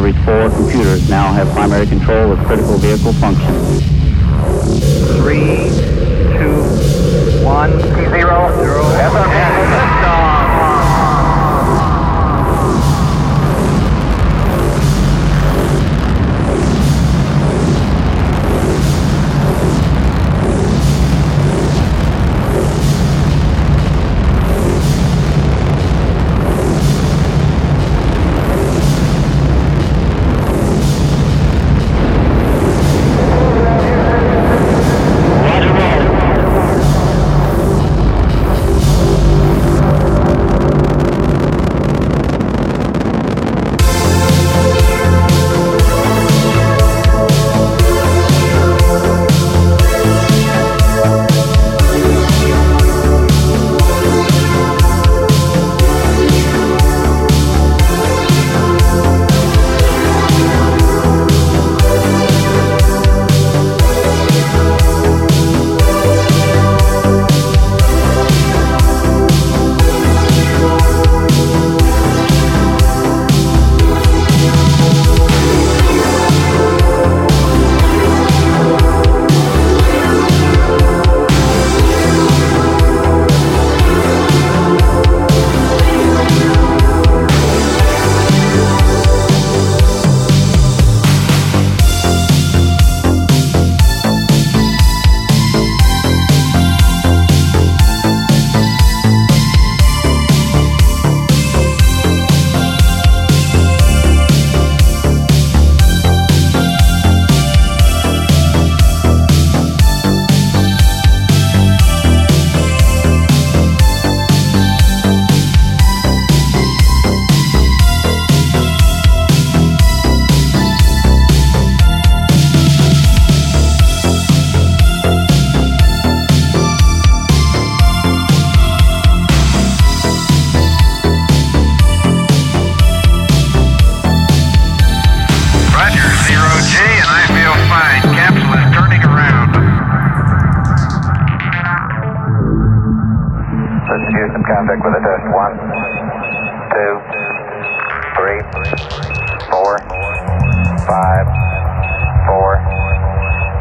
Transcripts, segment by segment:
every four computers now have primary control of critical vehicle functions. Three, two, one, zero, zero. And contact with a test. One, two, three, four, five, four,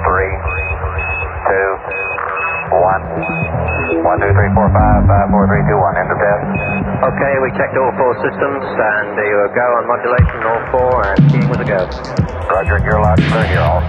three, two, one. One, two, three, four, five, five, four, three, two, one. End of test. Okay, we checked all four systems, and there you go on modulation, all four, and keying was a go. Roger, you're loud and clear here also.